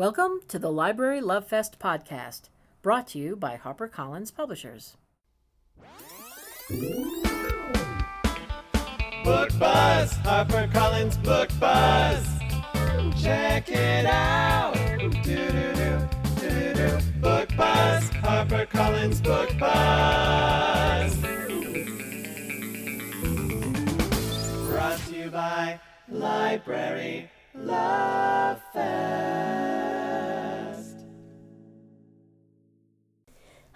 Welcome to the Library Love Fest podcast, brought to you by HarperCollins Publishers. Book Buzz, HarperCollins Book Buzz. Check it out. Book Buzz, HarperCollins Book Buzz. Brought to you by Library Love Fest.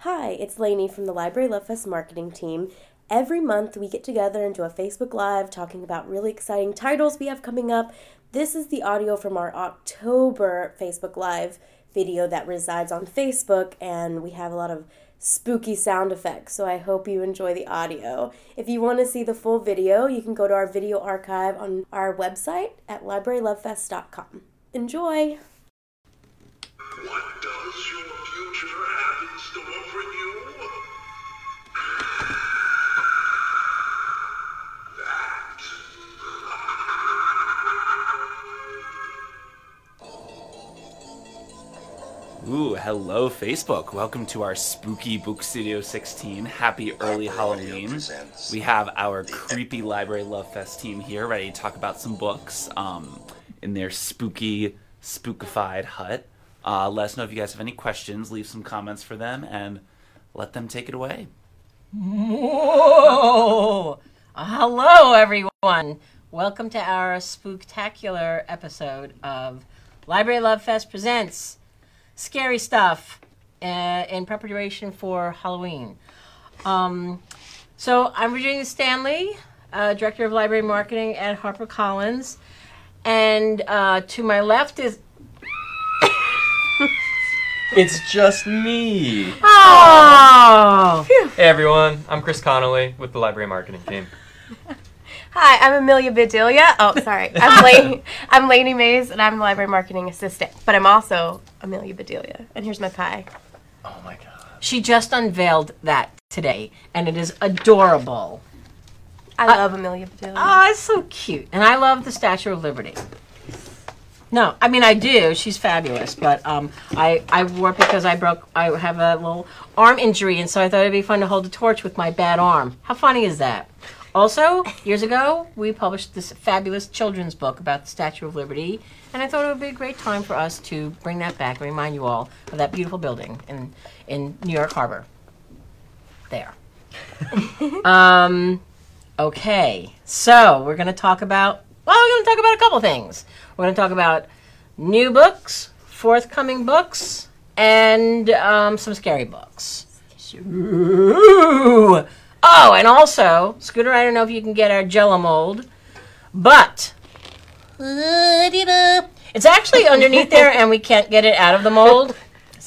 Hi, it's Lainey from the Library Love Fest marketing team. Every month we get together and do a Facebook Live talking about really exciting titles we have coming up. This is the audio from our October Facebook Live video that resides on Facebook, and we have a lot of spooky sound effects, so I hope you enjoy the audio. If you want to see the full video, you can go to our video archive on our website at librarylovefest.com. Enjoy! What does your Ooh, hello Facebook. Welcome to our spooky Book Studio 16. Happy early Halloween. We have our creepy Library Love Fest team here ready to talk about some books um, in their spooky, spookified hut. Uh, let us know if you guys have any questions. Leave some comments for them and let them take it away. Whoa! Hello, everyone. Welcome to our spooktacular episode of Library Love Fest presents scary stuff uh, in preparation for Halloween. Um, so I'm Virginia Stanley, uh, director of library marketing at HarperCollins, and uh, to my left is It's just me. oh, Hey everyone, I'm Chris Connolly with the library marketing team. Hi, I'm Amelia Bedelia. Oh, sorry. I'm Lainey, I'm Lainey Mays, and I'm the library marketing assistant. But I'm also Amelia Bedelia. And here's my pie. Oh my god. she just unveiled that today, and it is adorable. I love Amelia Bedelia. Oh, it's so cute. And I love the Statue of Liberty. No, I mean I do. She's fabulous, but um, I I wore it because I broke. I have a little arm injury, and so I thought it'd be fun to hold the torch with my bad arm. How funny is that? Also, years ago, we published this fabulous children's book about the Statue of Liberty, and I thought it would be a great time for us to bring that back and remind you all of that beautiful building in in New York Harbor. There. um, okay, so we're going to talk about. Well, we're going to talk about a couple things. We're going to talk about new books, forthcoming books, and um, some scary books. Ooh. Oh, and also, Scooter, I don't know if you can get our Jello mold, but it's actually underneath there, and we can't get it out of the mold.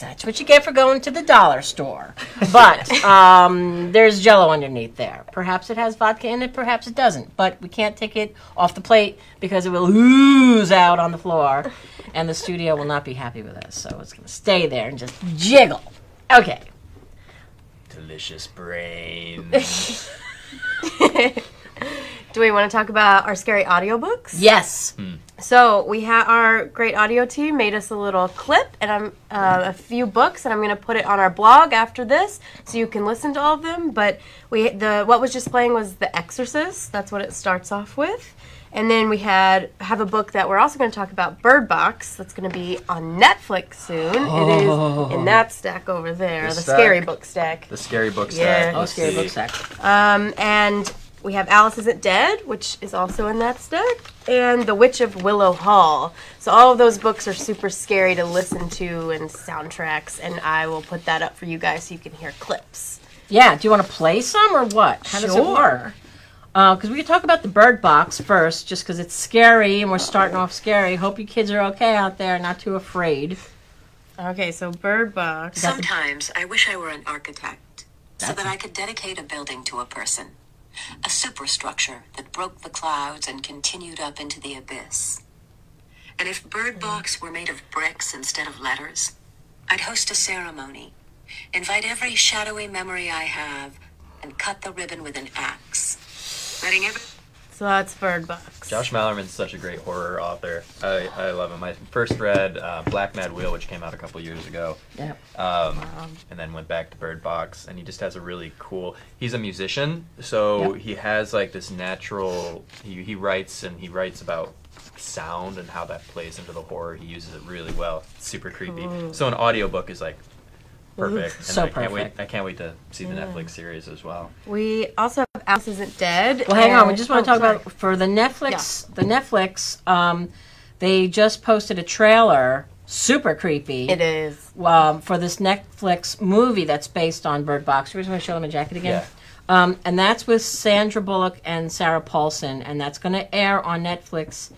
That's what you get for going to the dollar store. But um, there's Jello underneath there. Perhaps it has vodka in it, perhaps it doesn't. But we can't take it off the plate because it will ooze out on the floor, and the studio will not be happy with us. So it's going to stay there and just jiggle. Okay. Delicious brain. Do we want to talk about our scary audiobooks? Yes. So we have our great audio team made us a little clip and I'm uh, a few books, and I'm going to put it on our blog after this, so you can listen to all of them. But we the what was just playing was The Exorcist. That's what it starts off with. And then we had have a book that we're also going to talk about, Bird Box. That's going to be on Netflix soon. It is in that stack over there, The the stack? scary book stack. the scary book Yeah. stack. Oh, Let's scary see. book stack. Um, and we have Alice Isn't Dead, which is also in that stack, and The Witch of Willow Hall. So all of those books are super scary to listen to and soundtracks, and I will put that up for you guys so you can hear clips. Yeah. Do you want to play some or what? How does it Sure. work? Uh, because we could talk about the bird box first, just because it's scary and we're starting off scary. Hope you kids are okay out there, not too afraid. Okay, so Bird Box. Sometimes I wish I were an architect so that I could dedicate a building to a person. A superstructure that broke the clouds and continued up into the abyss. And if Bird hmm. Box were made of bricks instead of letters, I'd host a ceremony, invite every shadowy memory I have, and cut the ribbon with an axe. Letting every So that's Bird Box. Josh Malerman's such a great horror author. I, I love him. I first read uh, Black Mad Wheel, which came out a couple years ago, Yeah. um, and then went back to Bird Box. And he just has a really cool. He's a musician, so Yep. he has like this natural. He, he writes and he writes about sound and how that plays into the horror. He uses it really well. It's super creepy. So an audiobook is like perfect. And So I can't wait. perfect. I can't wait to see the Netflix series as well. We also have Alice Isn't Dead. Well, hang on. We just want to oh, talk sorry. about for the Netflix. The Netflix. Um, they just posted a trailer. Super creepy. It is. um, for this Netflix movie that's based on Bird Box. We just want to show them a jacket again. Um, and that's with Sandra Bullock and Sarah Paulson, and that's going to air on Netflix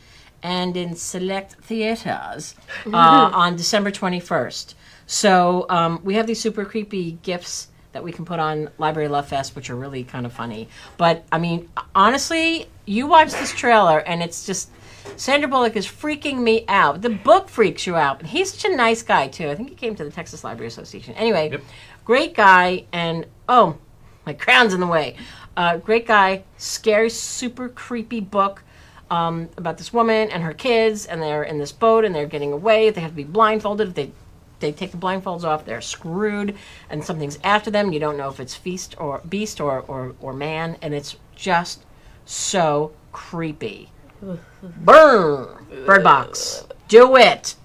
and in select theaters uh, on December 21st. So um, we have these super creepy gifts that we can put on Library Love Fest, which are really kind of funny. But I mean, honestly, you watch this trailer and it's just Sandra Bullock is freaking me out. The book freaks you out. He's such a nice guy too. I think he came to the Texas Library Association. Anyway, Yep. great guy, and oh, my crown's in the way. Uh, great guy, scary, super creepy book um, about this woman and her kids, and they're in this boat and they're getting away. They have to be blindfolded. If they they take the blindfolds off, they're screwed, and something's after them. You don't know if it's feast or beast or or, or man, and it's just so creepy. Burn, Bird Box, do it.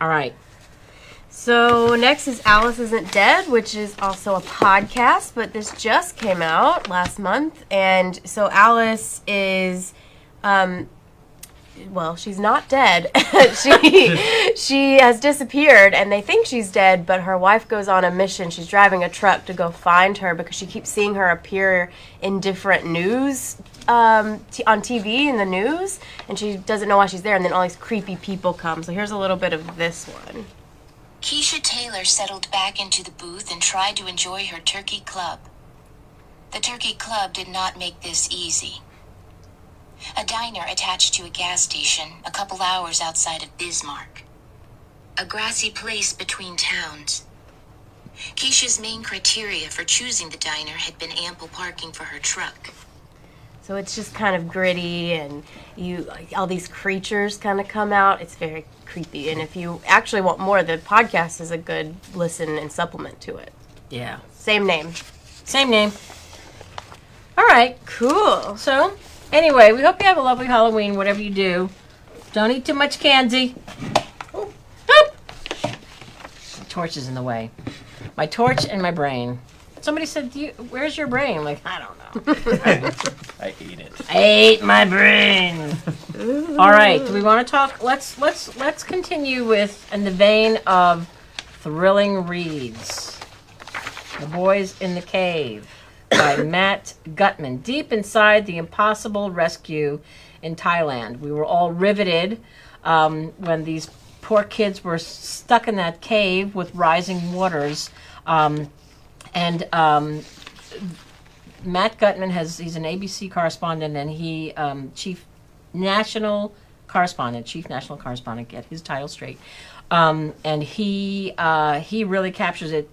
All right. So next is Alice Isn't Dead, which is also a podcast, but this just came out last month, and so Alice is, um, well, she's not dead. she she has disappeared, and they think she's dead, but her wife goes on a mission. She's driving a truck to go find her because she keeps seeing her appear in different news. Um, t- on TV in the news, and she doesn't know why she's there, and then all these creepy people come. So here's a little bit of this one. Keisha Taylor settled back into the booth and tried to enjoy her turkey club. The turkey club did not make this easy. A diner attached to a gas station a couple hours outside of Bismarck. A grassy place between towns. Keisha's main criteria for choosing the diner had been ample parking for her truck. So it's just kind of gritty, and you all these creatures kind of come out. It's very creepy, and if you actually want more, the podcast is a good listen and supplement to it. Yeah. Same name. Same name. All right. Cool. So, anyway, we hope you have a lovely Halloween, whatever you do. Don't eat too much candy. Boop. The torch is in the way. My torch and my brain. Somebody said, Do you, "Where's your brain?" I'm like, I don't know. I hate it. I ate my brain. All right. Do we want to talk? Let's let's let's continue with in the vein of thrilling reads. The Boys in the Cave by Matt Gutman. Deep inside the impossible rescue in Thailand, we were all riveted um, when these poor kids were stuck in that cave with rising waters. Um, and um, Matt Gutman has he's an ABC correspondent and he um, chief national correspondent, chief national correspondent, get his title straight. Um, and he uh, he really captures it.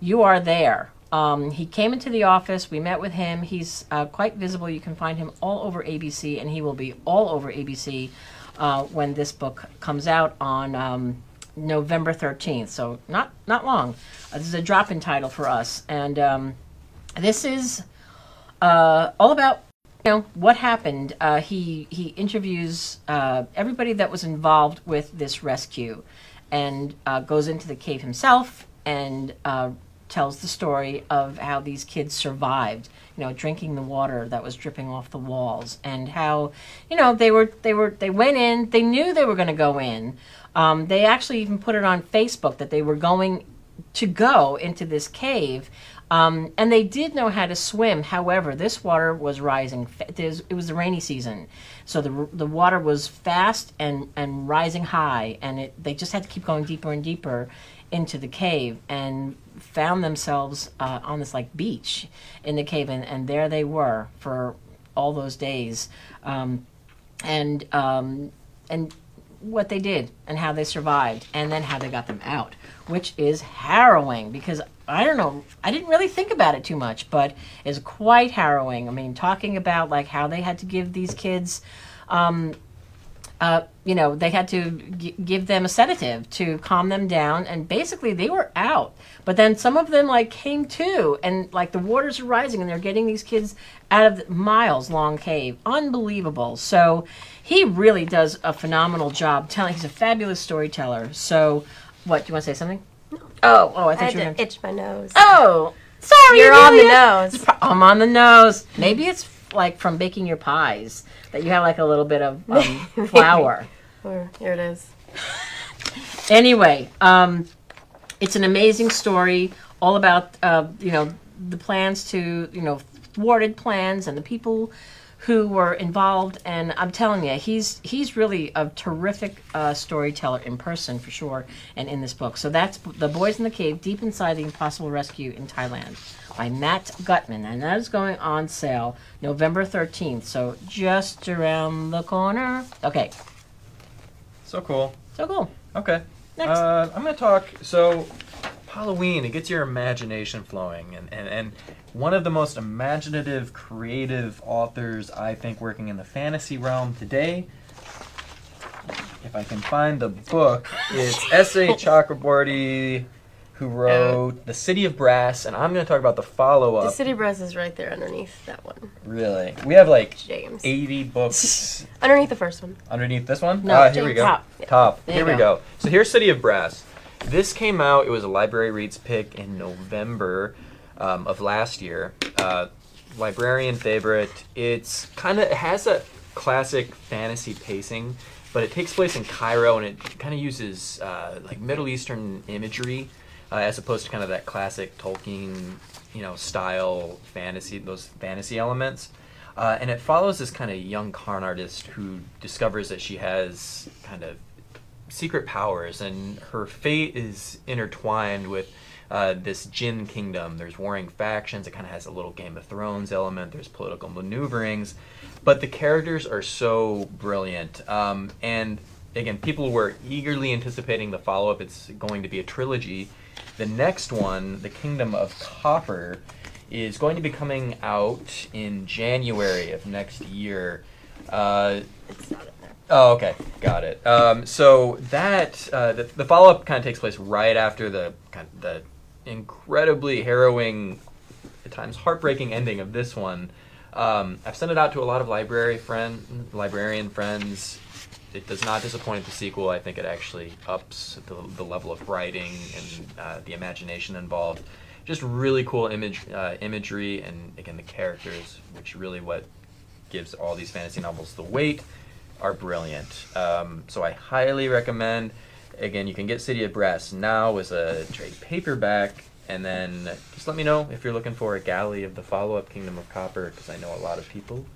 You are there. Um, he came into the office. We met with him. He's uh, quite visible. You can find him all over ABC, and he will be all over ABC uh, when this book comes out on um, November thirteenth. So not not long. Uh, this is a drop-in title for us, and um, this is uh, all about you know what happened. Uh, he he interviews uh, everybody that was involved with this rescue, and goes into the cave himself and tells the story of how these kids survived. You know, drinking the water that was dripping off the walls, and how you know they were they were they went in. They knew they were going to go in. Um, they actually even put it on Facebook that they were going to go into this cave. Um, and they did know how to swim. However, this water was rising. It was the rainy season, so the the water was fast and and rising high, and it they just had to keep going deeper and deeper into the cave, and found themselves uh, on this like beach in the cave, and, and there they were for all those days, um, and um, and what they did and how they survived, and then how they got them out, which is harrowing because I don't know, I didn't really think about it too much, but it's quite harrowing. I mean, talking about like how they had to give these kids uh, you know, they had to g- give them a sedative to calm them down, and basically they were out. But then some of them like came to, and like the waters are rising, and they're getting these kids out of the miles long cave. Unbelievable. So he really does a phenomenal job telling. He's a fabulous storyteller. So, what do you want to say something? Oh, oh, I I thought had you were. to Gonna... itch my nose. Oh, sorry, You're on the Amelia. nose. I'm on the nose. Maybe it's like from baking your pies that you have like a little bit of um, flour. Here it is. Anyway, um, it's an amazing story, all about uh, you know the plans to you know thwarted plans and the people who were involved. And I'm telling you, he's he's really a terrific uh, storyteller in person for sure, and in this book. So that's the Boys in the Cave: Deep Inside the Impossible Rescue in Thailand by Matt Gutman, and that is going on sale November 13th. So just around the corner. Okay, So cool. so cool. Okay. Next. Uh, I'm going to talk. So, Halloween, it gets your imagination flowing. And, and, and one of the most imaginative, creative authors, I think, working in the fantasy realm today, if I can find the book, it's S.A. Chakraborty, who wrote The City of Brass. And I'm going to talk about the follow up. The City of Brass is right there underneath that one. Really? We have like James. 80 books Underneath the first one. underneath this one? No, Ah, here we go. top. Top. There Here we go. go. So here's City of Brass. This came out. It was a library reads pick in November um, of last year. Uh, librarian favorite. It's kind of it has a classic fantasy pacing, but it takes place in Cairo and it kind of uses uh, like Middle Eastern imagery uh, as opposed to kind of that classic Tolkien, you know, style fantasy. Those fantasy elements. Uh, and it follows this kind of young con artist who discovers that she has kind of secret powers, and her fate is intertwined with uh, this Jinn kingdom. There's warring factions. It kind of has a little Game of Thrones element. There's political maneuverings, but the characters are so brilliant. Um, and again, people were eagerly anticipating the follow up. It's going to be a trilogy. The next one, The Kingdom of Copper, is going to be coming out in January of next year. Uh, Oh, okay, got it. Um, so that uh, the, the follow up kind of takes place right after the kind of the incredibly harrowing, at times heartbreaking ending of this one. Um, I've sent it out to a lot of library friend, librarian friends. It does not disappoint the sequel. I think it actually ups the, the level of writing and uh, the imagination involved. Just really cool image uh, imagery and again the characters, which really what gives all these fantasy novels the weight are brilliant. Um, so I highly recommend. Again, you can get City of Brass now as a trade paperback, and then just let me know if you're looking for a galley of the follow-up Kingdom of Copper, because I know a lot of people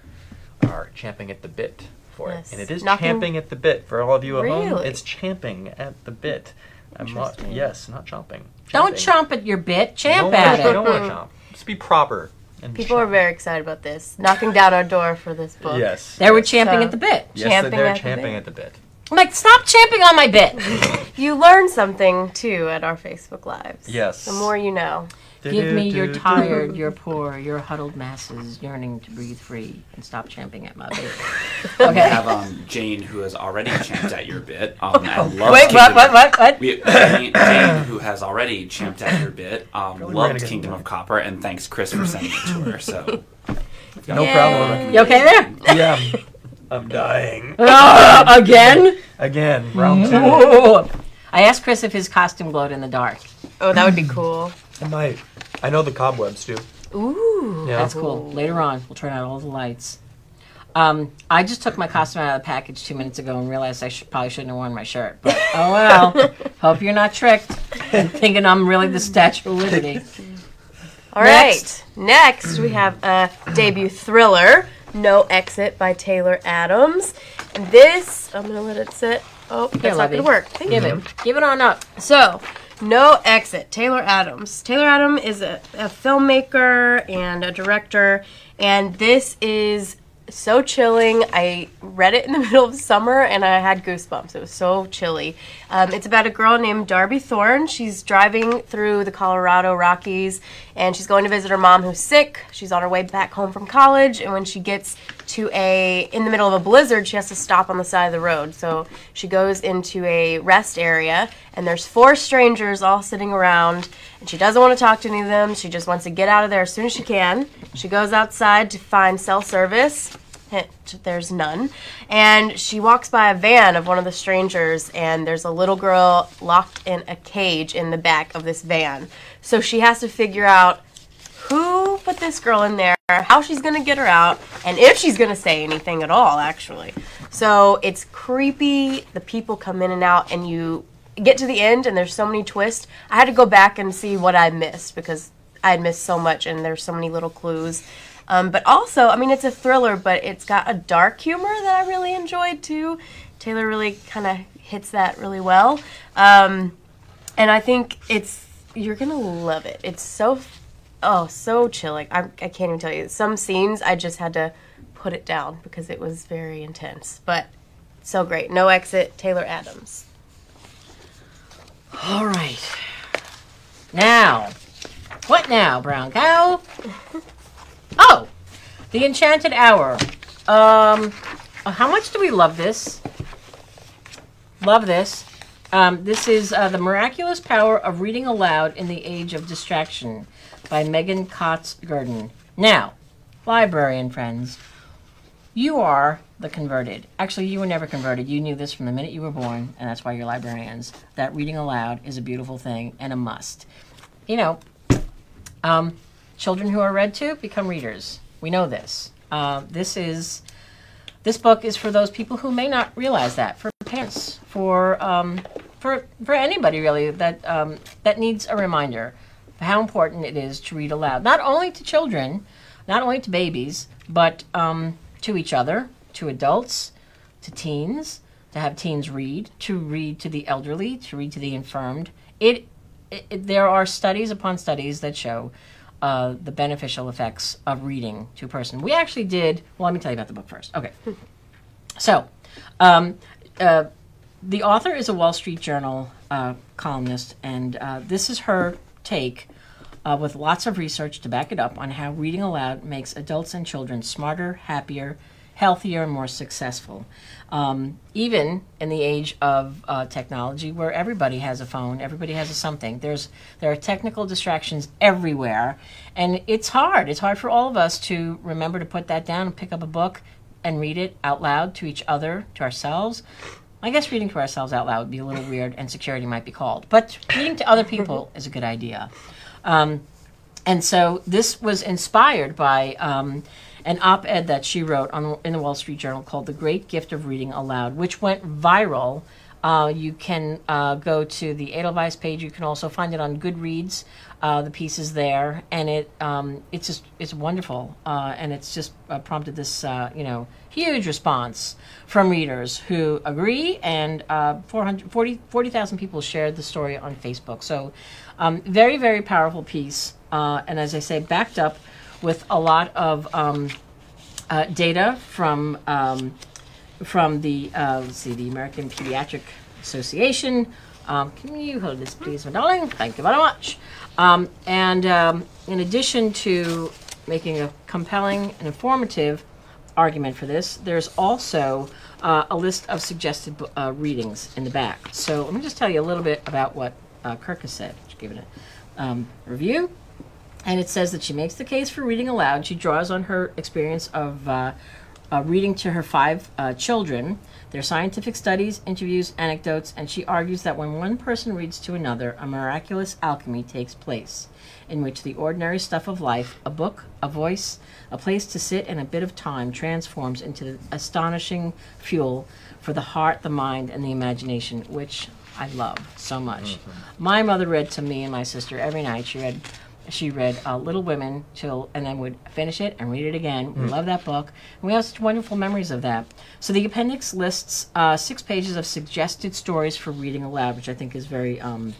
are champing at the bit for Yes. it, and it is Knocking- champing at the bit for all of you at home. It's champing at the bit. I'm not, yes, not chomping. Don't chomp at your bit. You Champ don't at wanna- it. don't want to chomp. Just be proper. And People are very excited about this. Knocking down our door for this book. Yes. They were yes. champing So- at the bit. Yes, champing they're at the champing bit. at the bit. I'm like, stop champing on my bit. You learn something too at our Facebook Lives. Yes. The more you know. Give me your tired, your poor, your huddled masses yearning to breathe free and stop champing at my bit. Okay. We Okay. have um, Jane, who has already champed at your bit. Um, and loves Wait, what, Kingdom- what, what, what? We, Jane, Jane, who has already champed at your bit, um, loved Kingdom of Copper, and thanks Chris for sending it to her. So No Yay. problem. You okay there? Yeah, I'm, I'm dying. Uh, again? Again, round two. I asked Chris if his costume glowed in the dark. Oh, that would be cool. I might. I know the cobwebs too. Ooh. Yeah. That's cool. Later on, we'll turn out all the lights. Um, I just took my costume out of the package two minutes ago and realized I should, probably shouldn't have worn my shirt. But oh well. Hope you're not tricked and thinking I'm really the Statue of Liberty. All right. Next. Next, we have a debut thriller, No Exit by Taylor Adams. And this, I'm going to let it sit. Oh, that's not going to work. Thank Give you. it. Give it on up. So, No Exit, Taylor Adams. Taylor Adams is a, a filmmaker and a director, and this is so chilling. I read it in the middle of summer and I had goosebumps. It was so chilly. Um, it's about a girl named Darby Thorne. She's driving through the Colorado Rockies and she's going to visit her mom who's sick. She's on her way back home from college and when she gets to a in the middle of a blizzard, she has to stop on the side of the road. So she goes into a rest area and there's four strangers all sitting around and she doesn't want to talk to any of them. She just wants to get out of there as soon as she can. She goes outside to find cell service. Hint, there's none. And she walks by a van of one of the strangers, and there's a little girl locked in a cage in the back of this van. So she has to figure out who put this girl in there, how she's gonna get her out, and if she's gonna say anything at all, actually. So it's creepy. The people come in and out, and you get to the end, and there's so many twists. I had to go back and see what I missed because I had missed so much, and there's so many little clues. Um, but also, I mean, it's a thriller, but it's got a dark humor that I really enjoyed too. Taylor really kind of hits that really well. Um, and I think it's you're gonna love it. It's so oh so chilling. I, I can't even tell you. Some scenes I just had to put it down because it was very intense. But so great. No exit. Taylor Adams. All right. Now, what now, brown cow? Oh, the Enchanted Hour. Um, how much do we love this? Love this. Um, this is uh, The Miraculous Power of Reading Aloud in the Age of Distraction by Meghan Cox Gurdon. Now, librarian friends, you are the converted. Actually, you were never converted. You knew this from the minute you were born, and that's why you're librarians. That reading aloud is a beautiful thing and a must. You know, um, children who are read to become readers. We know this. Uh, this is this book is for those people who may not realize that. For parents, for um, for for anybody really that um, that needs a reminder how important it is to read aloud, not only to children, not only to babies, but um, to each other, to adults, to teens, to have teens read, to read to the elderly, to read to the infirmed. It, it, it there are studies upon studies that show uh, the beneficial effects of reading to a person. We actually did. Well, let me tell you about the book first. Okay. So, um, uh, the author is a Wall Street Journal uh, columnist, and uh, this is her take, uh, with lots of research to back it up, on how reading aloud makes adults and children smarter, happier, healthier, and more successful. Um, even in the age of uh, technology, where everybody has a phone, everybody has a something. There's there are technical distractions everywhere, and it's hard. It's hard for all of us to remember to put that down and pick up a book and read it out loud to each other, to ourselves. I guess reading to ourselves out loud would be a little weird, and security might be called. But reading to other people is a good idea. Um, and so this was inspired by um, an op-ed that she wrote on in the Wall Street Journal called "The Great Gift of Reading Aloud," which went viral. Uh, you can uh, go to the Edelweiss page. You can also find it on Goodreads. Uh, the piece is there, and it um, it's just it's wonderful, uh, and it's just uh, prompted this uh, you know huge response from readers who agree, and uh, 400, 40 people shared the story on Facebook. So, um, very very powerful piece, uh, and as I say, backed up with a lot of um, uh, data from um, from the uh, let's see the American Pediatric Association. Um, can you hold this, please, my darling? Thank you very much. Um, and um, in addition to making a compelling and informative argument for this, there's also uh, a list of suggested uh, readings in the back. So let me just tell you a little bit about what uh, Kirkus said. Just give it a um, review. And it says that she makes the case for reading aloud. She draws on her experience of uh, reading to her five uh, children, their scientific studies, interviews, anecdotes, and she argues that when one person reads to another, a miraculous alchemy takes place, in which the ordinary stuff of life, a book, a voice, a place to sit, and a bit of time transforms into astonishing fuel for the heart, the mind, and the imagination, which I love so much. My mother read to me and my sister every night. She read she read uh, Little Women till, and then would finish it and read it again. We love that book. And we have such wonderful memories of that. So the appendix lists uh, six pages of suggested stories for reading aloud, which I think is very, um,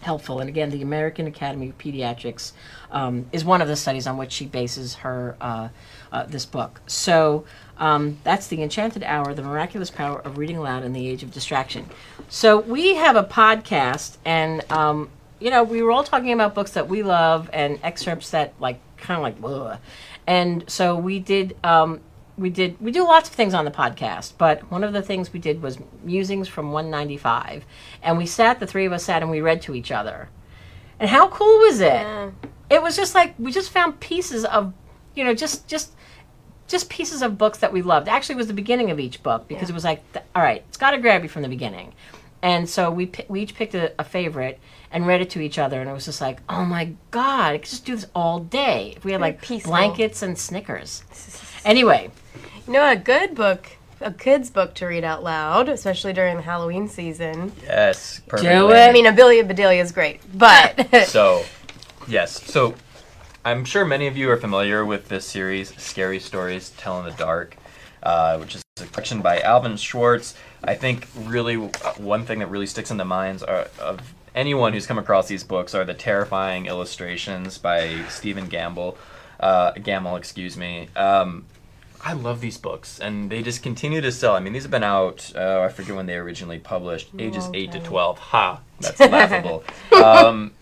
helpful. And again, the American Academy of Pediatrics um, is one of the studies on which she bases her uh, uh, this book. So um, that's the Enchanted Hour: The Miraculous Power of Reading Aloud in the Age of Distraction. So we have a podcast, and um, you know, we were all talking about books that we love and excerpts that like kind of like, Ugh. and so we did. Um, we did we do lots of things on the podcast but one of the things we did was musings from 195 and we sat the three of us sat and we read to each other. And how cool was it? It was just like we just found pieces of you know just just just pieces of books that we loved. Actually it was the beginning of each book because it was like th- all right it's got to grab you from the beginning and so we we each picked a, a favorite and read it to each other and it was just like oh my god i could just do this all day if we had Very like peaceful. blankets and snickers anyway You know, a good book, a kid's book to read out loud, especially during the Halloween season. Yes, perfect. Do it. I mean, Amelia Bedelia is great, but So, yes. So, I'm sure many of you are familiar with this series, Scary Stories Tell in the Dark, uh, which is a collection by Alvin Schwartz. I think really uh, one thing that really sticks in the minds are, of anyone who's come across these books are the terrifying illustrations by Stephen Gamble. Uh, Gammell, excuse me. Um, I love these books, and they just continue to sell. I mean, these have been out. Uh, I forget when they originally published. Ages Long eight to twelve. Ha! That's laughable. um,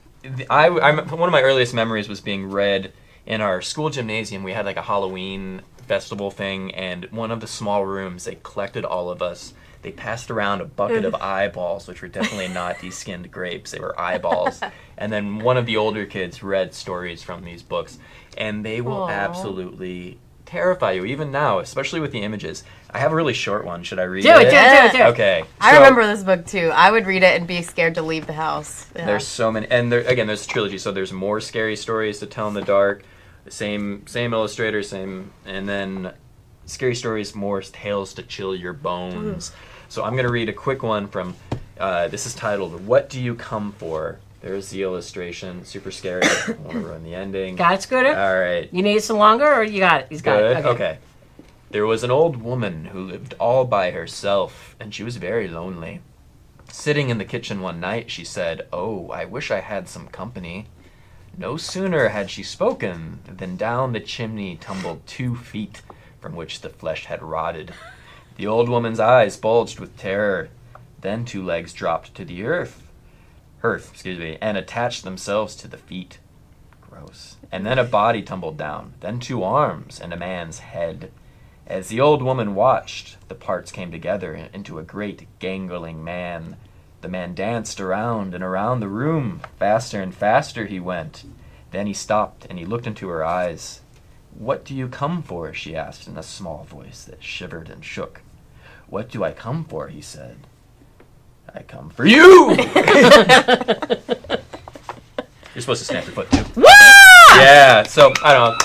I, I'm, one of my earliest memories was being read in our school gymnasium. We had like a Halloween festival thing, and one of the small rooms they collected all of us. They passed around a bucket of eyeballs, which were definitely not de-skinned grapes. They were eyeballs. and then one of the older kids read stories from these books, and they will Aw. absolutely terrify you, even now, especially with the images. I have a really short one. Should I read do it do it do it, do it. Okay. I so- remember this book too. I would read it and be scared to leave the house. Yeah. there's so many, and there, again, there's a trilogy. So there's more scary stories to tell in the dark. Same same illustrator, same, and then scary stories, more tales to chill your bones. So I'm gonna read a quick one from. Uh, this is titled "What Do You Come For." There's the illustration, super scary. I don't want to ruin the ending. got it scooter All right. you need some longer or you got it he's got Good. it Okay. There was an old woman who lived all by herself, and she was very lonely. Sitting in the kitchen one night, she said, Oh, I wish I had some company. No sooner had she spoken than down the chimney tumbled two feet from which the flesh had rotted. The old woman's eyes bulged with terror. Then two legs dropped to the earth, earth, excuse me, and attached themselves to the feet. Gross. And then a body tumbled down, then two arms and a man's head. As the old woman watched, the parts came together into a great gangling man. The man danced around and around the room. Faster and faster he went. Then he stopped and he looked into her eyes. What do you come for? she asked in a small voice that shivered and shook. What do I come for? he said. I come for you! You're supposed to stamp your foot too. Yeah, so I don't know.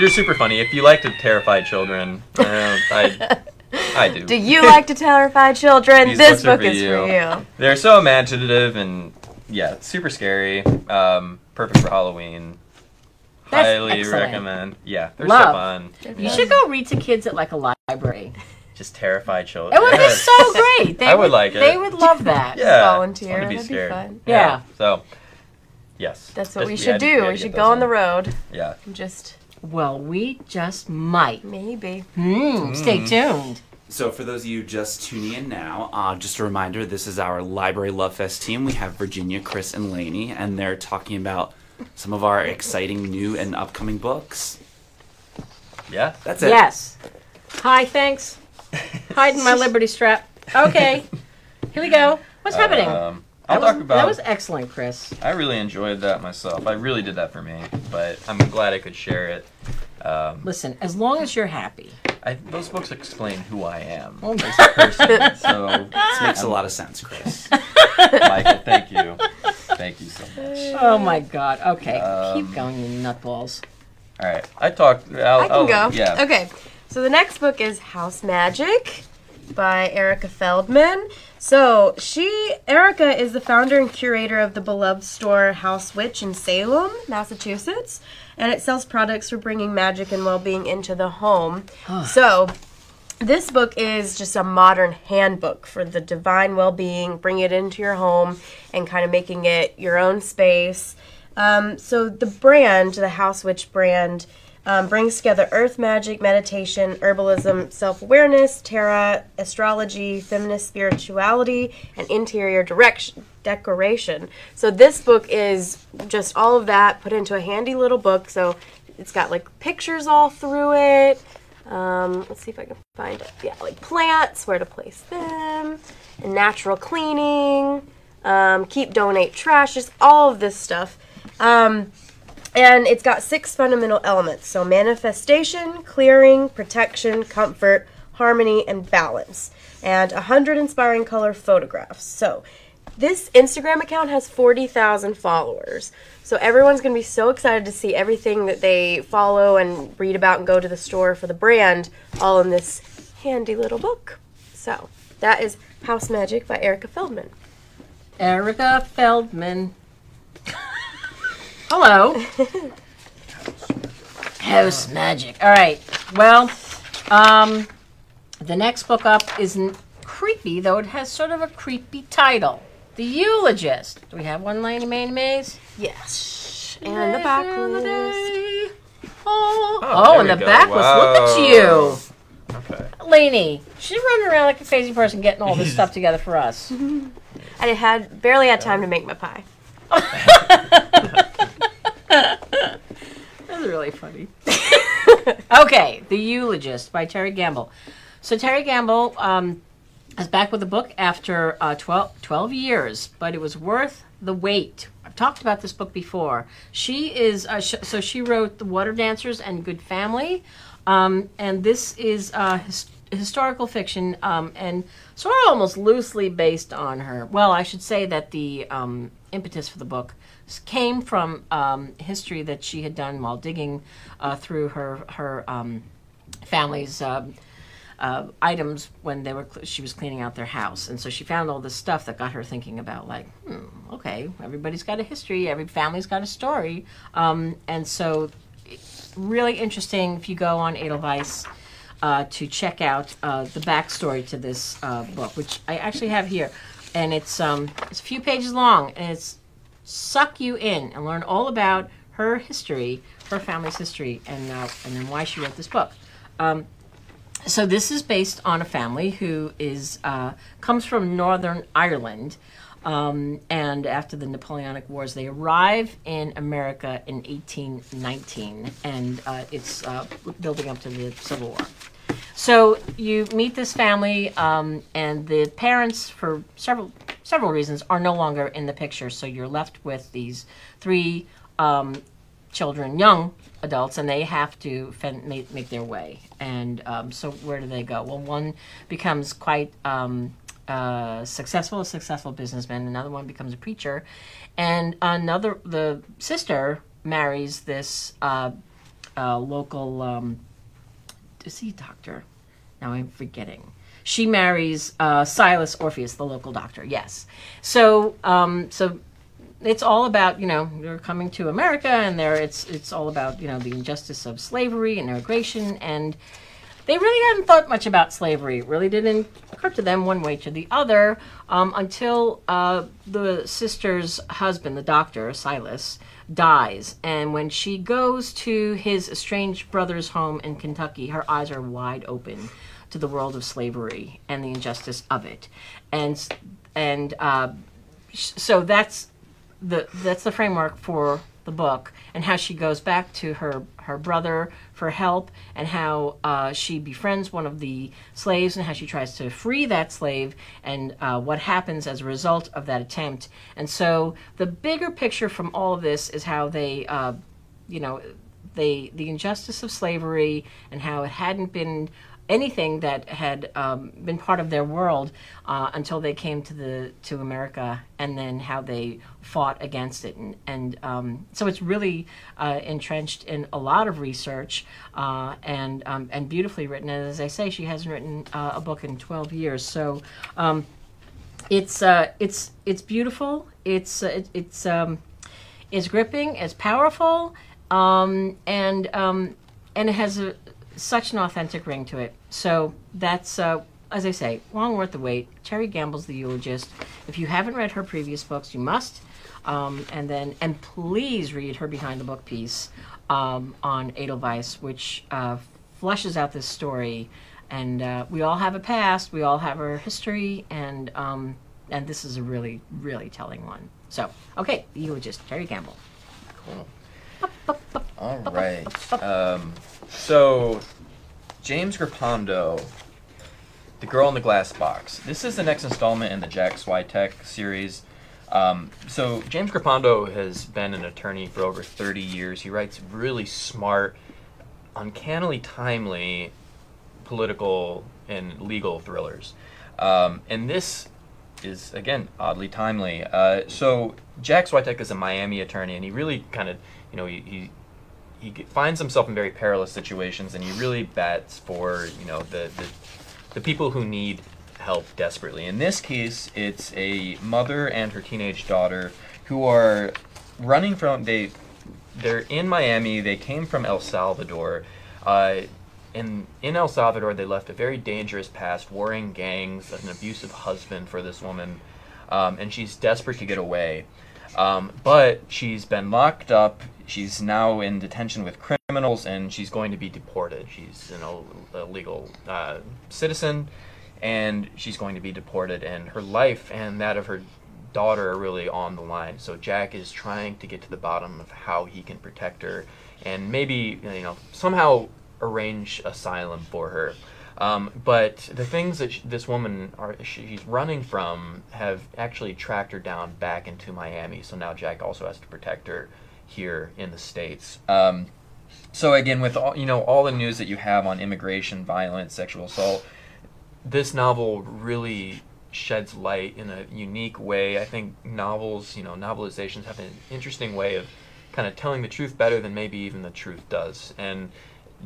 You're super funny. If you like to terrify children, uh, I, I do. Do you like to terrify children? These this book for is you. for you. They're so imaginative and yeah, super scary. Um, perfect for Halloween. That's Highly excellent. recommend. Yeah, they're Love. so fun. you should go read to kids at like a library Just terrify children. it would be so great they I would like it. they would love that yeah, Volunteer. Be That'd be scared. fun. Yeah. So, yes. That's what we should had do. had We should go on the road. Yeah. and Just well we just might maybe. Hmm, stay tuned So, for those of you just tuning in now, uh, just a reminder this is our Library Love Fest team. We have Virginia, Chris, and Lainey, and they're talking about some of our exciting new and upcoming books. Yeah. That's it. yes hi thanks hiding my liberty strap okay here we go what's happening Um, I'll was, talk about. that was excellent chris I really enjoyed that myself. I really did that for me, but I'm glad I could share it. Um, listen as long as you're happy I, those books explain who I am Oh. as a person. so, This makes a lot of sense, Chris. Michael, thank you, thank you so much. oh my god okay Um, keep going you nutballs All right, I talked. I'll, I can I'll- go. Yeah. Okay. So the next book is House Magic by Erica Feldmann. So she, Erica, is the founder and curator of the beloved store HausWitch in Salem, Massachusetts, and it sells products for bringing magic and well-being into the home. so this book is just a modern handbook for the divine well-being bring it into your home and kind of making it your own space um, so the brand the HausWitch brand um, brings together earth magic meditation herbalism self-awareness tarot astrology feminist spirituality and interior direction decoration so this book is just all of that put into a handy little book so it's got like pictures all through it um, let's see if I can find it. Yeah, like plants, where to place them, and natural cleaning, um, keep, donate, trash, just all of this stuff. Um, and it's got six fundamental elements so manifestation, clearing, protection, comfort, harmony, and balance. And 100 inspiring color photographs. So this Instagram account has 40,000 followers. So everyone's going to be so excited to see everything that they follow and read about and go to the store for the brand all in this handy little book. So that is House Magic by Erica Feldmann. Erica Feldmann. Hello. House magic. All right. Well, um, the next book up isn't creepy, though it has sort of a creepy title. The Eulogist. Do we have one, Lady May Mays? Yes. And the back backlist. Oh, Oh, oh, there and we the go. backlist. Look at you. Okay. Lainey, she's running around like a crazy person getting all this stuff together for us. I had barely had time to make my pie. Really funny. okay, The Eulogist by Terry Gamble. So Terry Gamble um, is back with a book after uh, 12, 12 years, but it was worth the wait. I've talked about this book before. She is uh, sh- so she wrote The Water Dancers and Good Family, um, and this is uh, his- historical fiction um, and sort of almost loosely based on her. Well, I should say that the um, impetus for the book came from um, history that she had done while digging uh, through her her um, family's um, uh, items when they were she was cleaning out their house, and so she found all this stuff that got her thinking about like, hmm, okay, everybody's got a history, every family's got a story, um, and so really interesting if you go on Edelweiss. Uh, to check out uh, the backstory to this uh, book, which I actually have here, and it's um, it's a few pages long, and it's suck you in and learn all about her history, her family's history, and uh, and then why she wrote this book. Um, so this is based on a family who is uh, comes from Northern Ireland, um, and after the Napoleonic Wars, they arrive in America in 1819, and uh, it's uh, building up to the Civil War. So you meet this family, um, and the parents, for several several reasons, are no longer in the picture. So you're left with these three um, children, young adults, and they have to fend, make, make their way. And um, so where do they go? Well, one becomes quite um, uh, successful, a successful businessman. Another one becomes a preacher, and another the sister marries this uh, uh, local. Um, is he doctor? Now I'm forgetting. She marries uh, Silas Orpheus, the local doctor. Yes. So, um, so it's all about you know they're coming to America, and they're it's it's all about you know the injustice of slavery and immigration, and they really hadn't thought much about slavery. It really didn't occur to them one way to the other um, until uh, the sister's husband, the doctor Silas, dies. And when she goes to his estranged brother's home in Kentucky, her eyes are wide open to the world of slavery and the injustice of it. And and uh, so that's the that's the framework for the book and how she goes back to her her brother for help and how uh, she befriends one of the slaves and how she tries to free that slave and uh, what happens as a result of that attempt and so the bigger picture from all of this is how they uh, you know they the injustice of slavery and how it hadn't been anything that had um, been part of their world uh, until they came to the to America, and then how they fought against it, and, and um, so it's really uh, entrenched in a lot of research uh, and um, and beautifully written. And as I say, she hasn't written uh, a book in twelve years, so. Um, it's uh, it's it's beautiful. It's uh, it, it's um, it's gripping. It's powerful, um, and and it has a such an authentic ring to it. So that's, uh, as I say, long worth the wait. Terry Gamble's The Eulogist. If you haven't read her previous books, you must. Um, and then, and please read her behind the book piece um, on Edelweiss, which uh, fleshes out this story. And uh, we all have a past, we all have our history, and um, and this is a really, really telling one. So, okay, The Eulogist, Cherry Gamble. Cool. All right. Um, so, James Grippando, The Girl in the Glass Box. This is the next installment in the Jack Swyteck series. Um, so, James Grippando has been an attorney for over 30 years. He writes really smart, uncannily timely political and legal thrillers. Um, and this is again oddly timely. Uh, so Jack Swyteck is a Miami attorney, and he really kind of, you know, he, he he finds himself in very perilous situations, and he really bats for you know the the, the people who need help desperately. In this case, it's a mother and her teenage daughter who are running from they they're in Miami. They came from El Salvador. Uh, and in El Salvador, they left a very dangerous past, warring gangs, an abusive husband for this woman, um, and she's desperate to get away. Um, but she's been locked up. She's now in detention with criminals, and she's going to be deported. She's an Ill- illegal uh, citizen, and she's going to be deported. And her life and that of her daughter are really on the line. So Jack is trying to get to the bottom of how he can protect her, and maybe you know somehow arrange asylum for her. Um, but the things that this woman are she's running from have actually tracked her down back into Miami. So now Jack also has to protect her here in the states. Um, so again, with all you know, all the news that you have on immigration, violence, sexual assault, this novel really sheds light in a unique way. I think novels, you know, novelizations have an interesting way of kind of telling the truth better than maybe even the truth does. And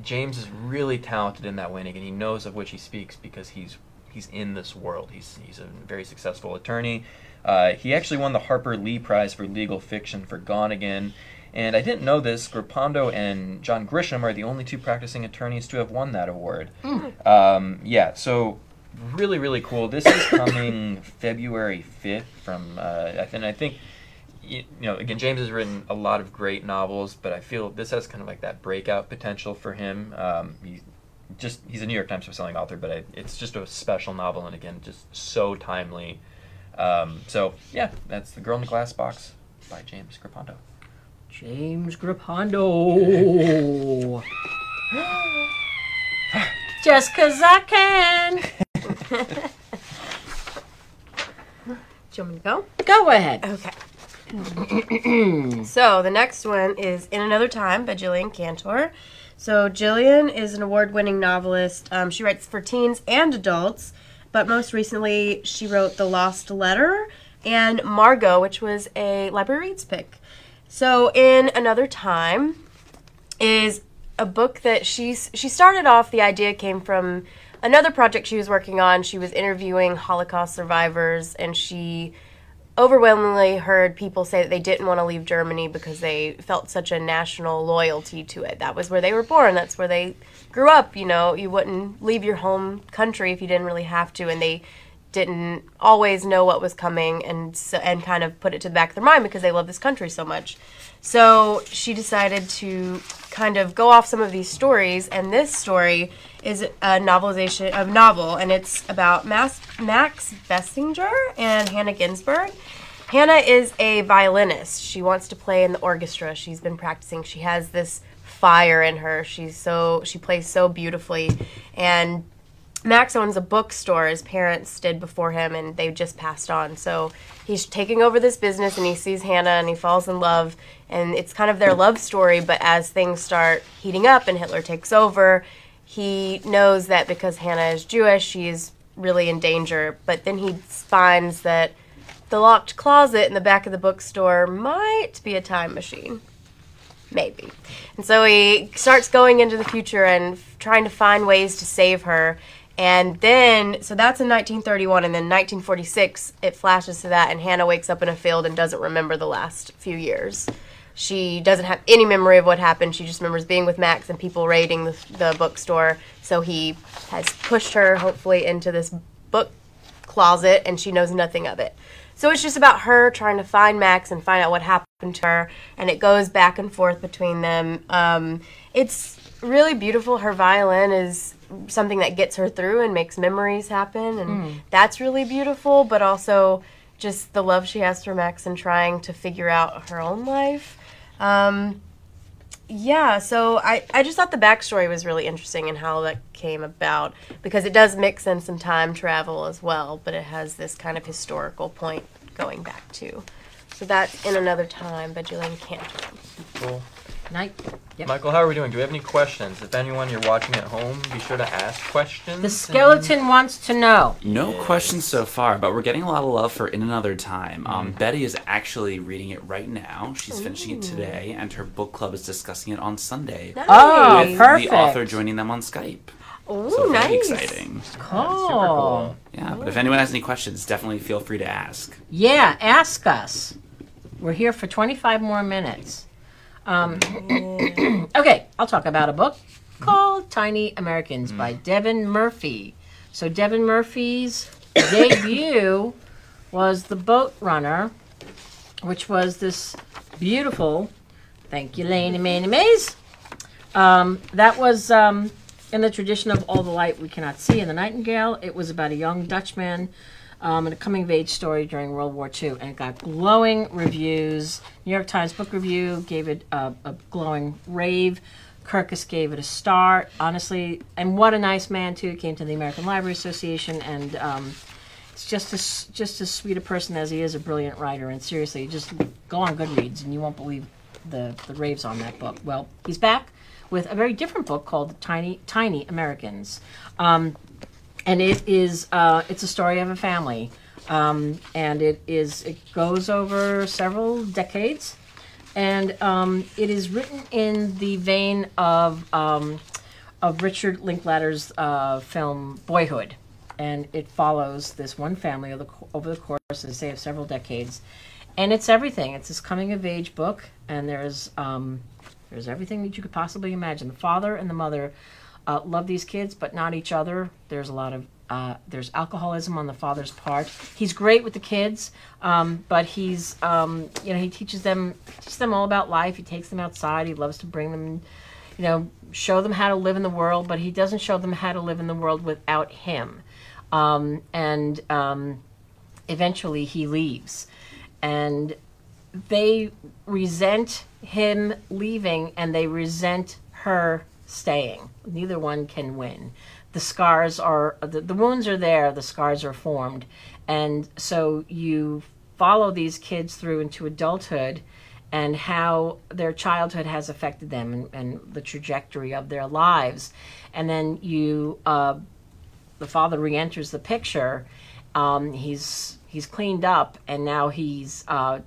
James is really talented in that way, and again, he knows of which he speaks because he's he's in this world. He's he's a very successful attorney. Uh, he actually won the Harper Lee Prize for legal fiction for Gone Again. And I didn't know this. Grippando and John Grisham are the only two practicing attorneys to have won that award. Um, yeah, so really, really cool. This is coming February 5th from, uh, I think, I think, you, you know, again, James has written a lot of great novels, but I feel this has kind of like that breakout potential for him. Um, he just, he's a New York Times bestselling author, but I, it's just a special novel, and again, just so timely. Um, so, yeah, that's The Girl in the Glass Box by James Grippando. James Grippando. Just 'cause I can. Do you want me to go? Go ahead. Okay. so the next one is In Another Time by Jillian Cantor. So Jillian is an award-winning novelist. Um, she writes for teens and adults, but most recently she wrote The Lost Letter and Margot, which was a library reads pick. So In Another Time is a book that she's she started off the idea came from another project she was working on. She was interviewing Holocaust survivors and she overwhelmingly heard people say that they didn't want to leave Germany because they felt such a national loyalty to it. That was where they were born, that's where they grew up, you know, you wouldn't leave your home country if you didn't really have to and they didn't always know what was coming and so, and kind of put it to the back of their mind because they love this country so much. So she decided to kind of go off some of these stories, and this story is a novelization of novel, and it's about Max, Max Bessinger and Hannah Ginsburg. Hannah is a violinist. She wants to play in the orchestra. She's been practicing. She has this fire in her. She's so she plays so beautifully, and Max owns a bookstore. His parents did before him, and they just passed on. So he's taking over this business, and he sees Hannah, and he falls in love. And it's kind of their love story. But as things start heating up, and Hitler takes over, he knows that because Hannah is Jewish, she's really in danger. But then he finds that the locked closet in the back of the bookstore might be a time machine maybe. And so he starts going into the future and f- trying to find ways to save her. And then, so that's in 1931, and then 1946, it flashes to that, and Hannah wakes up in a field and doesn't remember the last few years. She doesn't have any memory of what happened. She just remembers being with Max and people raiding the, the bookstore. So he has pushed her, hopefully, into this book closet, and she knows nothing of it. So it's just about her trying to find Max and find out what happened to her, and it goes back and forth between them. Um, it's really beautiful. Her violin is something that gets her through and makes memories happen, and that's really beautiful. But also just the love she has for Max and trying to figure out her own life. Um, yeah, so I, I just thought the backstory was really interesting and how that came about because it does mix in some time travel as well, but it has this kind of historical point going back to. So that's in another time by Jillian Cantor. Cool. Night. Yep. Michael, how are we doing? Do we have any questions? If anyone you're watching at home, be sure to ask questions. The skeleton wants to know. No questions so far, but we're getting a lot of love for In Another Time. Um, Mm-hmm. Betty is actually reading it right now. She's finishing it today, and her book club is discussing it on Sunday. Oh, with perfect. the author joining them on Skype. Ooh, So very nice. exciting. Oh. Super cool. Yeah, but if anyone has any questions, definitely feel free to ask. Yeah, ask us. We're here for 25 more minutes. Um, okay, I'll talk about a book called Tiny Americans by Devin Murphy. So, Devin Murphy's debut was The Boat Runner, which was this beautiful, thank you, Laney Maney Mays. Um, that was um, in the tradition of All the Light We Cannot See in the Nightingale. It was about a young Dutchman um, and a coming of age story during World War II, and it got glowing reviews. New York Times Book Review gave it a, a glowing rave. Kirkus gave it a star, honestly, and what a nice man too. He came to the American Library Association, and um, it's just as just as sweet a person as he is a brilliant writer. And seriously, just go on Goodreads, and you won't believe the the raves on that book. Well, he's back with a very different book called Tiny Tiny Americans. Um, and it is uh, it's a story of a family. Um, and it is it goes over several decades. And um, it is written in the vein of um, of Richard Linklater's uh, film Boyhood. And it follows this one family over the, over the course as say of several decades. And it's everything. It's this coming of age book. And there's um, there's everything that you could possibly imagine. The father and the mother uh, love these kids, but not each other. There's a lot of uh, there's alcoholism on the father's part. He's great with the kids, um, but he's um, you know he teaches them teaches them all about life. He takes them outside. He loves to bring them, you know, show them how to live in the world, but he doesn't show them how to live in the world without him. Um, and um, eventually he leaves, and they resent him leaving and they resent her staying. Neither one can win. The scars are, the, the wounds are there, the scars are formed. And so you follow these kids through into adulthood and how their childhood has affected them and, and the trajectory of their lives. And then you, uh, the father re-enters the picture. Um, he's he's cleaned up, and now he's uh,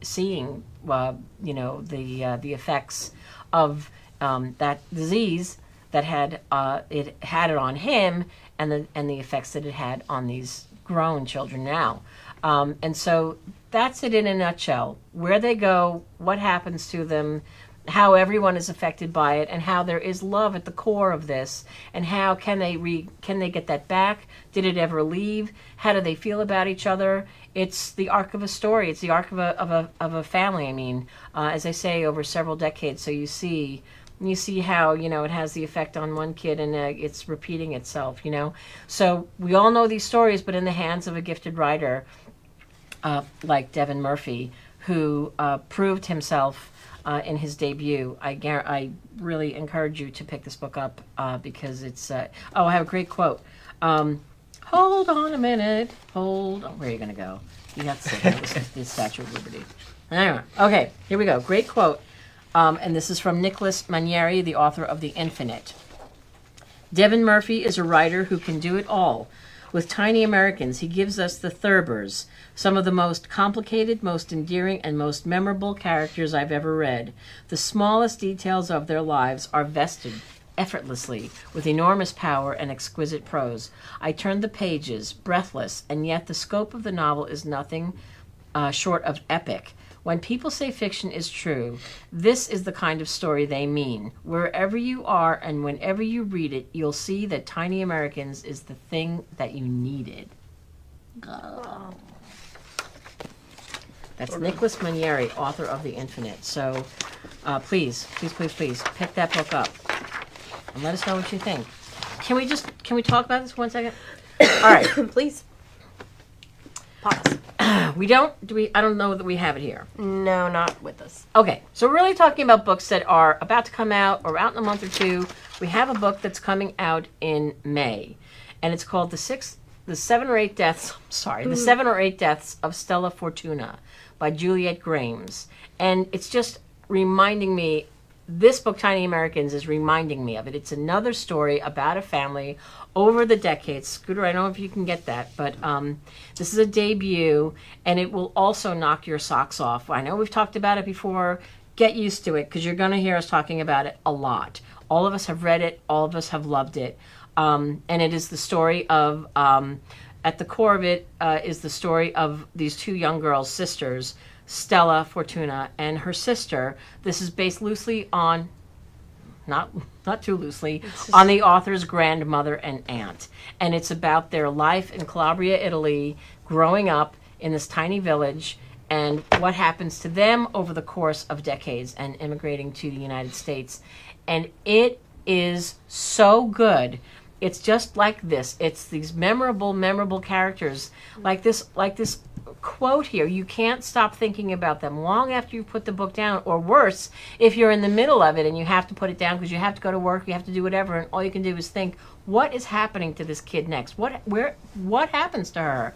seeing, uh, you know, the uh, the effects of um, that disease that had uh, it had it on him, and the and the effects that it had on these grown children now. Um, and so that's it in a nutshell. Where they go, what happens to them, how everyone is affected by it, and how there is love at the core of this, and how can they re can they get that back? Did it ever leave? How do they feel about each other? It's the arc of a story. It's the arc of a of a of a family. I mean, uh, as I say, over several decades. So you see. You see how you know it has the effect on one kid, and uh, it's repeating itself. You know, so we all know these stories, but in the hands of a gifted writer, uh, like Devin Murphy, who uh, proved himself uh, in his debut. I, I really encourage you to pick this book up uh, because it's. Uh, oh, I have a great quote. Um, Hold on a minute. Hold on. Where are you going to go? You have to say that the Statue of Liberty. Anyway, okay, here we go. Great quote. Um, and this is from Nicholas Mainieri, the author of The Infinite. Devin Murphy is a writer who can do it all. With Tiny Americans, he gives us the Thurbers, some of the most complicated, most endearing, and most memorable characters I've ever read. The smallest details of their lives are vested effortlessly with enormous power and exquisite prose. I turned the pages, breathless, and yet the scope of the novel is nothing uh, short of epic. When people say fiction is true, this is the kind of story they mean. Wherever you are and whenever you read it, you'll see that Tiny Americans is the thing that you needed. That's Nicholas Mainieri, author of The Infinite. So uh, please, please, please, please pick that book up and let us know what you think. Can we just can we talk about this one second? All right, Please. Pause. we don't do we I don't know that we have it here. No, not with us. Okay, so we're really talking about books that are about to come out or out in a month or two. We have a book that's coming out in May, and it's called the six, the seven or eight deaths. I'm Sorry, the mm. seven or eight deaths of Stella Fortuna by Juliet Grames, and it's just reminding me. This book, Tiny Americans, is reminding me of it. It's another story about a family over the decades. Scooter, I don't know if you can get that, but um, this is a debut, and it will also knock your socks off. I know we've talked about it before. Get used to it because you're going to hear us talking about it a lot. All of us have read it, all of us have loved it. Um, and it is the story of, um, at the core of it, uh, is the story of these two young girls, sisters, Stella Fortuna and her sister. This is based loosely on not not too loosely on the author's grandmother and aunt. And it's about their life in calabria italy growing up in this tiny village and what happens to them over the course of decades and immigrating to the united states. And it is so good. It's just like this. It's these memorable memorable characters. Like this like this quote here you can't stop thinking about them long after you put the book down or worse if you're in the middle of it and you have to put it down because you have to go to work you have to do whatever and all you can do is think what is happening to this kid next? What where what happens to her